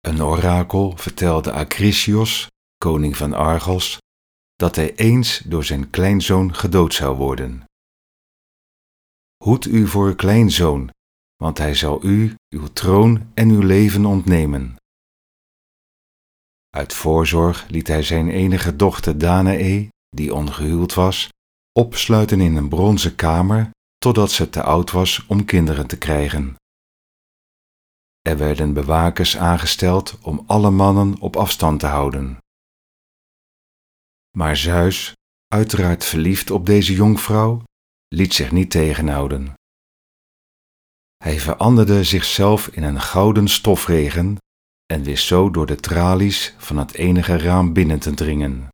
Een orakel vertelde Acrisios, koning van Argos, dat hij eens door zijn kleinzoon gedood zou worden. Hoed u voor uw kleinzoon, want hij zal u, uw troon en uw leven ontnemen. Uit voorzorg liet hij zijn enige dochter Danae, die ongehuwd was, opsluiten in een bronzen kamer totdat ze te oud was om kinderen te krijgen. Er werden bewakers aangesteld om alle mannen op afstand te houden. Maar Zeus, uiteraard verliefd op deze jonkvrouw, liet zich niet tegenhouden. Hij veranderde zichzelf in een gouden stofregen en wist zo door de tralies van het enige raam binnen te dringen.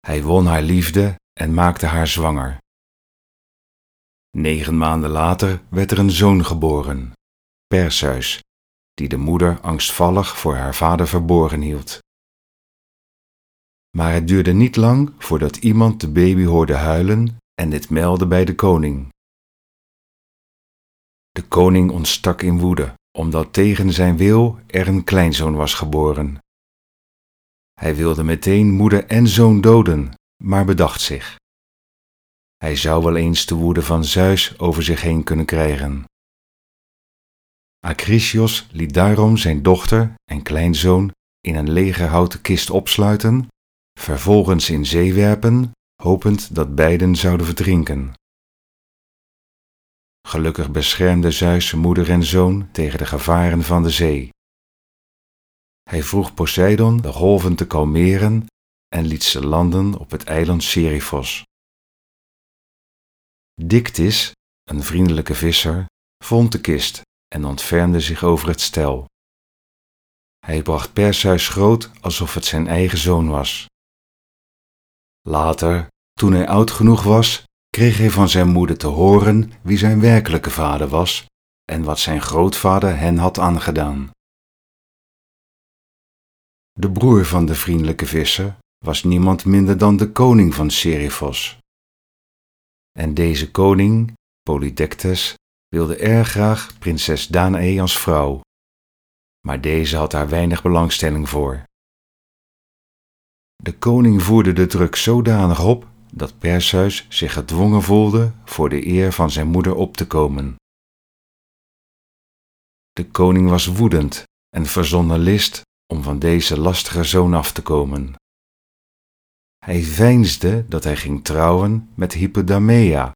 Hij won haar liefde en maakte haar zwanger. Negen maanden later werd er een zoon geboren, Perseus, die de moeder angstvallig voor haar vader verborgen hield. Maar het duurde niet lang voordat iemand de baby hoorde huilen en dit meldde bij de koning. De koning ontstak in woede, omdat tegen zijn wil er een kleinzoon was geboren. Hij wilde meteen moeder en zoon doden, maar bedacht zich. Hij zou wel eens de woede van Zeus over zich heen kunnen krijgen. Acrisios liet daarom zijn dochter en kleinzoon in een lege houten kist opsluiten, vervolgens in zee werpen, hopend dat beiden zouden verdrinken. Gelukkig beschermde Zeus moeder en zoon tegen de gevaren van de zee. Hij vroeg Poseidon de golven te kalmeren en liet ze landen op het eiland Seriphos. Dictys, een vriendelijke visser, vond de kist en ontfermde zich over het stel. Hij bracht Perseus groot alsof het zijn eigen zoon was. Later, toen hij oud genoeg was, kreeg hij van zijn moeder te horen wie zijn werkelijke vader was en wat zijn grootvader hen had aangedaan. De broer van de vriendelijke visser was niemand minder dan de koning van Seriphos. En deze koning, Polydectes, wilde erg graag prinses Danae als vrouw, maar deze had daar weinig belangstelling voor. De koning voerde de druk zodanig op dat Perseus zich gedwongen voelde voor de eer van zijn moeder op te komen. De koning was woedend en verzon een list om van deze lastige zoon af te komen. Hij veinsde dat hij ging trouwen met Hippodamea,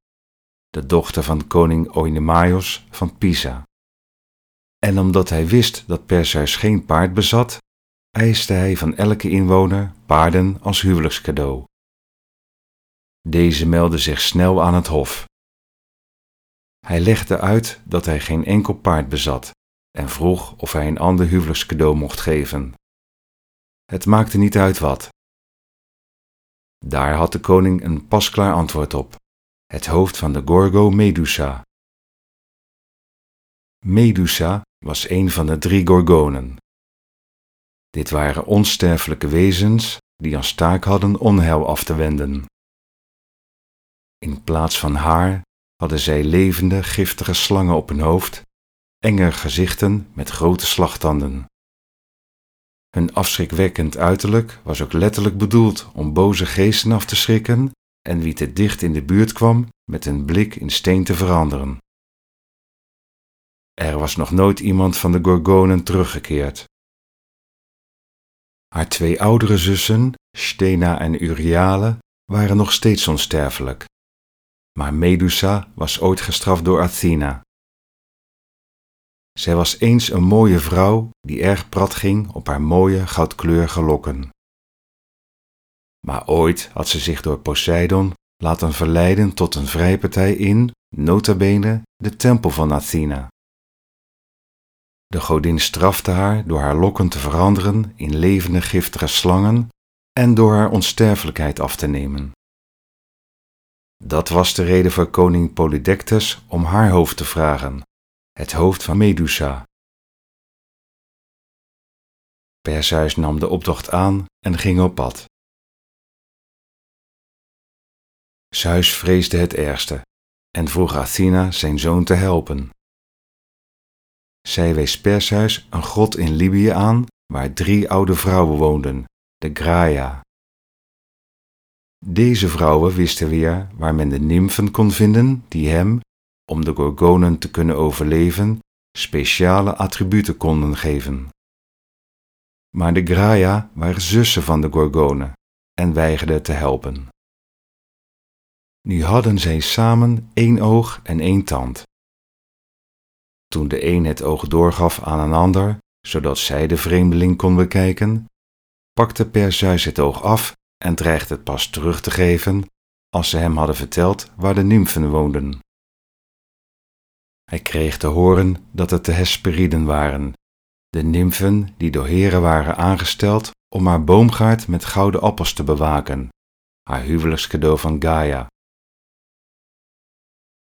de dochter van koning Oinemaios van Pisa. En omdat hij wist dat Perseus geen paard bezat, eiste hij van elke inwoner paarden als huwelijkscadeau. Deze meldde zich snel aan het hof. Hij legde uit dat hij geen enkel paard bezat en vroeg of hij een ander huwelijkscadeau mocht geven. Het maakte niet uit wat. Daar had de koning een pasklaar antwoord op: het hoofd van de Gorgo Medusa. Medusa was een van de drie Gorgonen. Dit waren onsterfelijke wezens die als taak hadden onheil af te wenden. In plaats van haar hadden zij levende, giftige slangen op hun hoofd, enge gezichten met grote slagtanden. Hun afschrikwekkend uiterlijk was ook letterlijk bedoeld om boze geesten af te schrikken en wie te dicht in de buurt kwam met een blik in steen te veranderen. Er was nog nooit iemand van de Gorgonen teruggekeerd. Haar twee oudere zussen, Stena en Uriale, waren nog steeds onsterfelijk. Maar Medusa was ooit gestraft door Athena. Zij was eens een mooie vrouw die erg prat ging op haar mooie goudkleurige lokken. Maar ooit had ze zich door Poseidon laten verleiden tot een vrijpartij in, nota bene, de tempel van Athena. De godin strafte haar door haar lokken te veranderen in levende giftige slangen en door haar onsterfelijkheid af te nemen. Dat was de reden voor koning Polydectes om haar hoofd te vragen, het hoofd van Medusa. Perseus nam de optocht aan en ging op pad. Zeus vreesde het ergste en vroeg Athena zijn zoon te helpen. zij wees Perseus een grot in Libië aan waar drie oude vrouwen woonden, de Graia. Deze vrouwen wisten weer waar men de nymfen kon vinden die hem, om de Gorgonen te kunnen overleven, speciale attributen konden geven. Maar de Graia waren zussen van de Gorgonen en weigerden te helpen. Nu hadden zij samen één oog en één tand. Toen de een het oog doorgaf aan een ander, zodat zij de vreemdeling kon bekijken, pakte Perseus het oog af en dreigde het pas terug te geven als ze hem hadden verteld waar de nymfen woonden. Hij kreeg te horen dat het de Hesperiden waren, de nymfen die door heren waren aangesteld om haar boomgaard met gouden appels te bewaken, haar huwelijkscadeau van Gaia.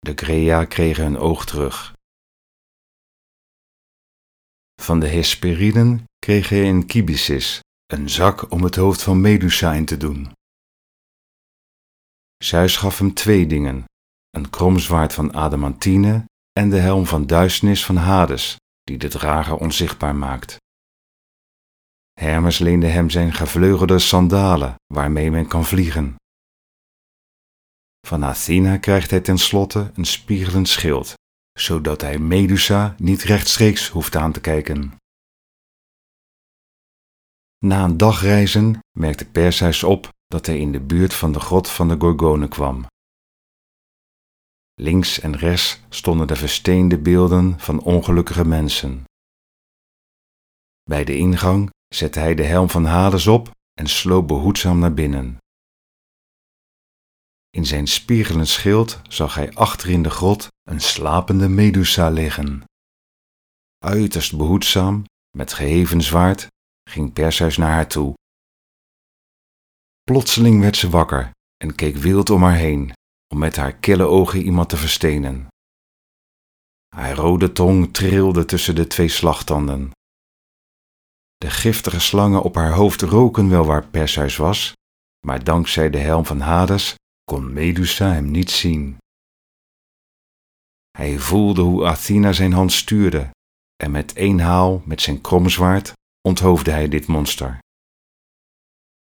De Grea kregen hun oog terug. Van de Hesperiden kreeg hij een kibisis, een zak om het hoofd van Medusa in te doen. Zeus gaf hem twee dingen, een kromzwaard van adamantine en de helm van duisternis van Hades, die de drager onzichtbaar maakt. Hermes leende hem zijn gevleugelde sandalen, waarmee men kan vliegen. Van Athena krijgt hij tenslotte een spiegelend schild, zodat hij Medusa niet rechtstreeks hoeft aan te kijken. Na een dag reizen merkte Perseus op dat hij in de buurt van de grot van de Gorgonen kwam. Links en rechts stonden de versteende beelden van ongelukkige mensen. Bij de ingang zette hij de helm van Hades op en sloop behoedzaam naar binnen. In zijn spiegelend schild zag hij achter in de grot een slapende Medusa liggen. Uiterst behoedzaam, met geheven zwaard, ging Perseus naar haar toe. Plotseling werd ze wakker en keek wild om haar heen, om met haar kille ogen iemand te verstenen. Haar rode tong trilde tussen de twee slagtanden. De giftige slangen op haar hoofd roken wel waar Perseus was, maar dankzij de helm van Hades kon Medusa hem niet zien. Hij voelde hoe Athena zijn hand stuurde en met één haal met zijn kromzwaard onthoofde hij dit monster.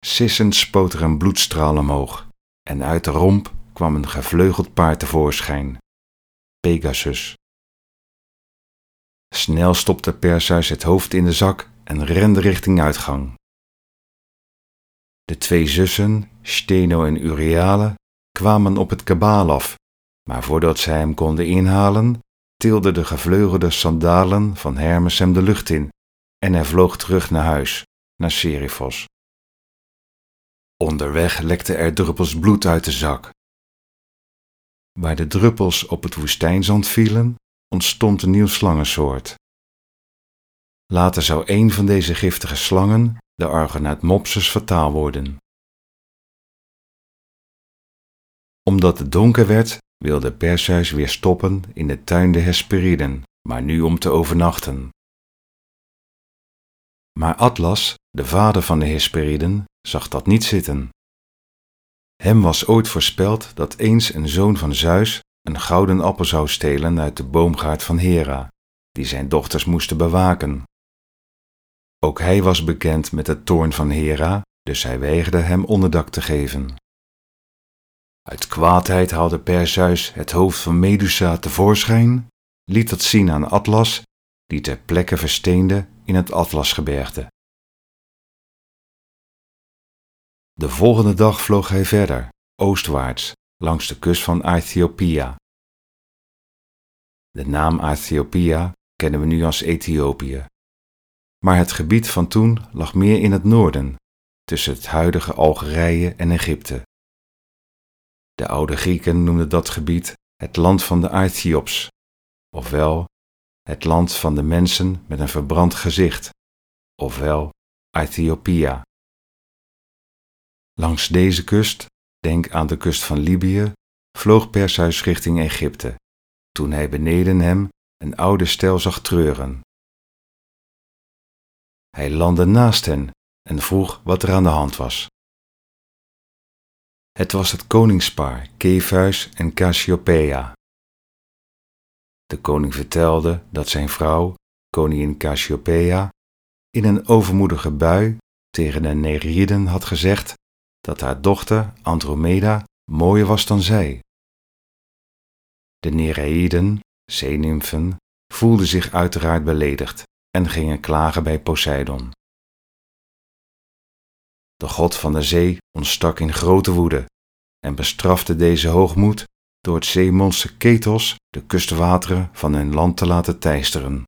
Sissend spoot er een bloedstraal omhoog en uit de romp kwam een gevleugeld paard tevoorschijn, Pegasus. Snel stopte Perseus het hoofd in de zak en rende richting uitgang. De twee zussen, Steno en Uriale, kwamen op het kabaal af, maar voordat zij hem konden inhalen, tilden de gevleugelde sandalen van Hermes hem de lucht in en hij vloog terug naar huis, naar Seriphos. Onderweg lekte er druppels bloed uit de zak. Waar de druppels op het woestijnzand vielen, ontstond een nieuw slangensoort. Later zou een van deze giftige slangen, de Argonaut Mopsus, fataal worden. Omdat het donker werd, wilde Perseus weer stoppen in de tuin der Hesperiden, maar nu om te overnachten. Maar Atlas, de vader van de Hesperiden, zag dat niet zitten. Hem was ooit voorspeld dat eens een zoon van Zeus een gouden appel zou stelen uit de boomgaard van Hera, die zijn dochters moesten bewaken. Ook hij was bekend met het toorn van Hera, dus hij weigerde hem onderdak te geven. Uit kwaadheid haalde Perseus het hoofd van Medusa tevoorschijn, liet dat zien aan Atlas, die ter plekke versteende in het Atlasgebergte. De volgende dag vloog hij verder, oostwaarts, langs de kust van Aethiopia. De naam Aethiopia kennen we nu als Ethiopië. Maar het gebied van toen lag meer in het noorden, tussen het huidige Algerije en Egypte. De oude Grieken noemden dat gebied het land van de Aethiops, ofwel het land van de mensen met een verbrand gezicht, ofwel Aethiopia. Langs deze kust, denk aan de kust van Libië, vloog Perseus richting Egypte, toen hij beneden hem een oude stel zag treuren. Hij landde naast hen en vroeg wat er aan de hand was. Het was het koningspaar Kepheus en Cassiopeia. De koning vertelde dat zijn vrouw, koningin Cassiopeia, in een overmoedige bui tegen de Nereiden had gezegd dat haar dochter Andromeda mooier was dan zij. De Nereiden, zeenimfen, voelden zich uiteraard beledigd en gingen klagen bij Poseidon. De god van de zee ontstak in grote woede en bestrafte deze hoogmoed door het zeemonster Ketos de kustwateren van hun land te laten teisteren.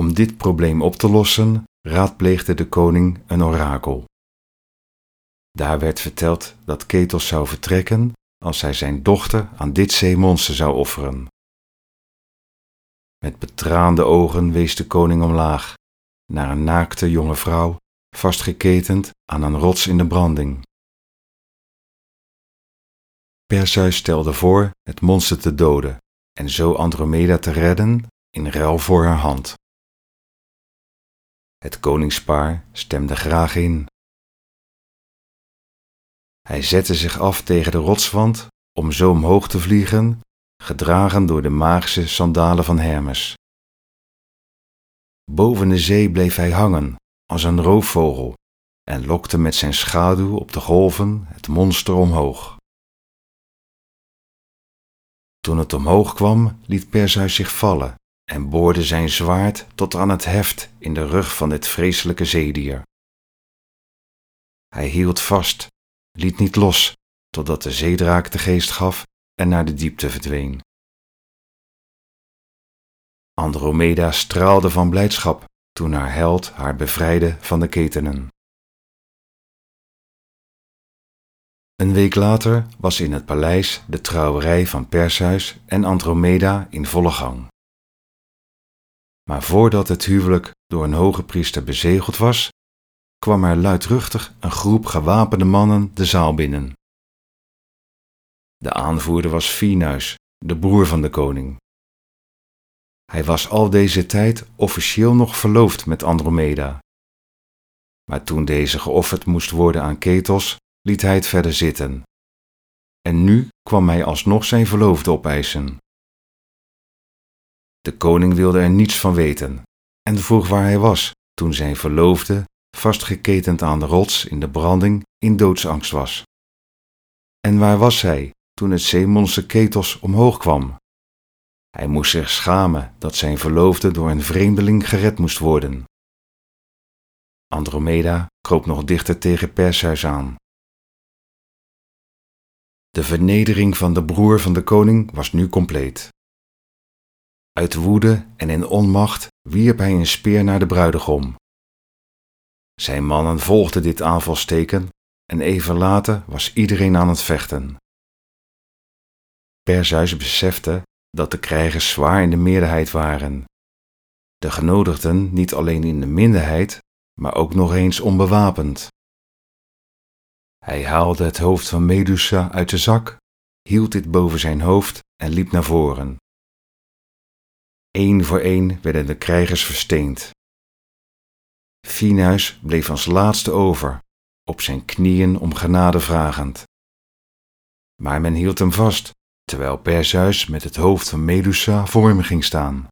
Om dit probleem op te lossen, raadpleegde de koning een orakel. Daar werd verteld dat Ketos zou vertrekken als hij zijn dochter aan dit zeemonster zou offeren. Met betraande ogen wees de koning omlaag, naar een naakte jonge vrouw, vastgeketend aan een rots in de branding. Perseus stelde voor het monster te doden en zo Andromeda te redden in ruil voor haar hand. Het koningspaar stemde graag in. Hij zette zich af tegen de rotswand om zo omhoog te vliegen, gedragen door de magische sandalen van Hermes. Boven de zee bleef hij hangen als een roofvogel en lokte met zijn schaduw op de golven het monster omhoog. Toen het omhoog kwam, liet Perseus zich vallen en boorde zijn zwaard tot aan het heft in de rug van dit vreselijke zeedier. Hij hield vast, liet niet los, totdat de zeedraak de geest gaf en naar de diepte verdween. Andromeda straalde van blijdschap toen haar held haar bevrijdde van de ketenen. Een week later was in het paleis de trouwerij van Perseus en Andromeda in volle gang. Maar voordat het huwelijk door een hoge priester bezegeld was, kwam er luidruchtig een groep gewapende mannen de zaal binnen. De aanvoerder was Phinus, de broer van de koning. Hij was al deze tijd officieel nog verloofd met Andromeda. Maar toen deze geofferd moest worden aan Ketos, liet hij het verder zitten. En nu kwam hij alsnog zijn verloofde opeisen. De koning wilde er niets van weten en vroeg waar hij was toen zijn verloofde, vastgeketend aan de rots in de branding, in doodsangst was. En waar was hij toen het zeemonster Ketos omhoog kwam? Hij moest zich schamen dat zijn verloofde door een vreemdeling gered moest worden. Andromeda kroop nog dichter tegen Perseus aan. De vernedering van de broer van de koning was nu compleet. Uit woede en in onmacht wierp hij een speer naar de bruidegom. Zijn mannen volgden dit aanvalsteken en even later was iedereen aan het vechten. Perseus besefte dat de krijgers zwaar in de meerderheid waren. De genodigden niet alleen in de minderheid, maar ook nog eens onbewapend. Hij haalde het hoofd van Medusa uit de zak, hield dit boven zijn hoofd en liep naar voren. Eén voor één werden de krijgers versteend. Phinus bleef als laatste over, op zijn knieën om genade vragend. Maar men hield hem vast, terwijl Perseus met het hoofd van Medusa voor hem ging staan.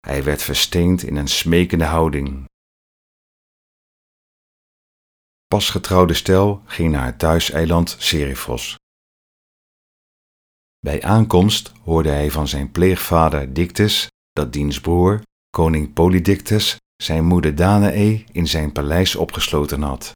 Hij werd versteend in een smekende houding. Pasgetrouwde stel ging naar het thuiseiland Seriphos. Bij aankomst hoorde hij van zijn pleegvader Dictys dat diens broer, koning Polydictus, zijn moeder Danae in zijn paleis opgesloten had.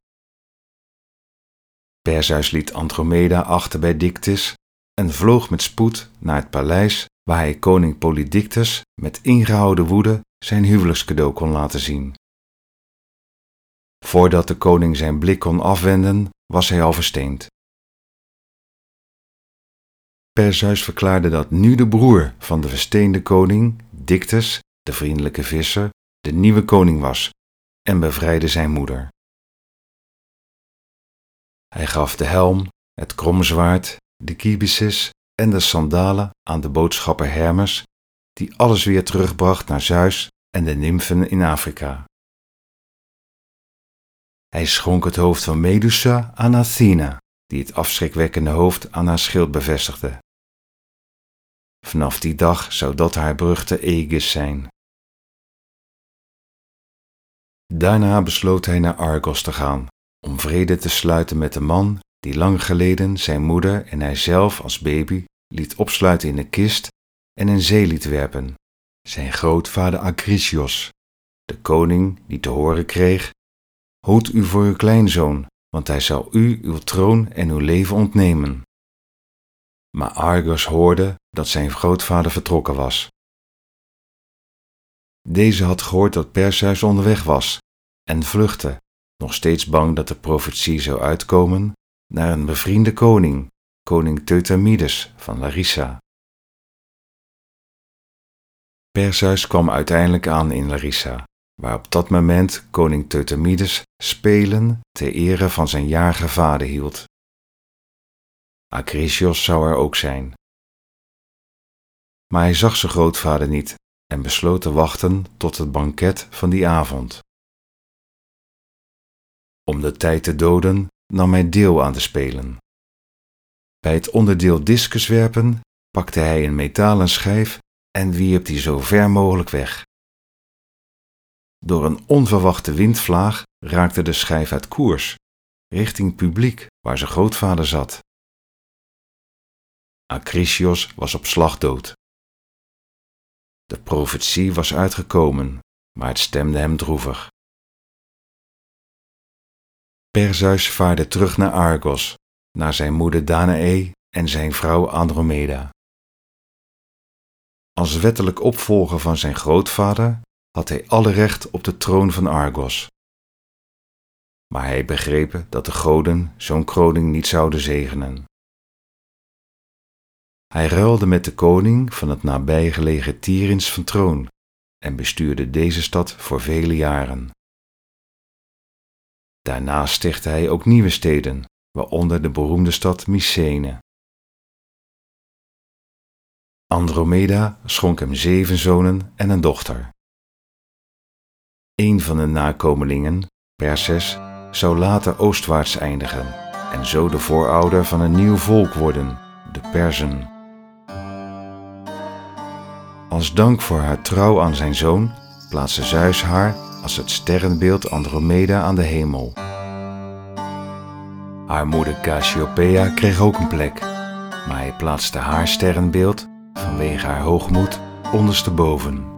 Perseus liet Andromeda achter bij Dictys en vloog met spoed naar het paleis waar hij koning Polydictus met ingehouden woede zijn huwelijkscadeau kon laten zien. Voordat de koning zijn blik kon afwenden, was hij al versteend. Perseus verklaarde dat nu de broer van de versteende koning, Dictys, de vriendelijke visser, de nieuwe koning was en bevrijdde zijn moeder. Hij gaf de helm, het kromzwaard, de kibisis en de sandalen aan de boodschapper Hermes, die alles weer terugbracht naar Zeus en de nymfen in Afrika. Hij schonk het hoofd van Medusa aan Athena, die het afschrikwekkende hoofd aan haar schild bevestigde. Vanaf die dag zou dat haar beruchte Aegis zijn. Daarna besloot hij naar Argos te gaan, om vrede te sluiten met de man die lang geleden zijn moeder en hij zelf als baby liet opsluiten in een kist en in zee liet werpen, zijn grootvader Acrisios, de koning die te horen kreeg, hoed u voor uw kleinzoon, want hij zal u uw troon en uw leven ontnemen. Maar Argos hoorde dat zijn grootvader vertrokken was. Deze had gehoord dat Perseus onderweg was en vluchtte, nog steeds bang dat de profetie zou uitkomen, naar een bevriende koning, koning Teutamides van Larissa. Perseus kwam uiteindelijk aan in Larissa, waar op dat moment koning Teutamides spelen ter ere van zijn jarige vader hield. Acrisios zou er ook zijn. Maar hij zag zijn grootvader niet en besloot te wachten tot het banket van die avond. Om de tijd te doden nam hij deel aan de spelen. Bij het onderdeel discuswerpen pakte hij een metalen schijf en wierp die zo ver mogelijk weg. Door een onverwachte windvlaag raakte de schijf uit koers, richting publiek waar zijn grootvader zat. Acrisios was op slag dood. De profetie was uitgekomen, maar het stemde hem droevig. Perseus vaarde terug naar Argos, naar zijn moeder Danae en zijn vrouw Andromeda. Als wettelijk opvolger van zijn grootvader had hij alle recht op de troon van Argos. Maar hij begreep dat de goden zo'n kroning niet zouden zegenen. Hij ruilde met de koning van het nabijgelegen Tyrins van troon en bestuurde deze stad voor vele jaren. Daarna stichtte hij ook nieuwe steden, waaronder de beroemde stad Mycene. Andromeda schonk hem zeven zonen en een dochter. Een van de nakomelingen, Perses, zou later oostwaarts eindigen en zo de voorouder van een nieuw volk worden, de Persen. Als dank voor haar trouw aan zijn zoon plaatste Zeus haar als het sterrenbeeld Andromeda aan de hemel. Haar moeder Cassiopeia kreeg ook een plek, maar hij plaatste haar sterrenbeeld vanwege haar hoogmoed ondersteboven.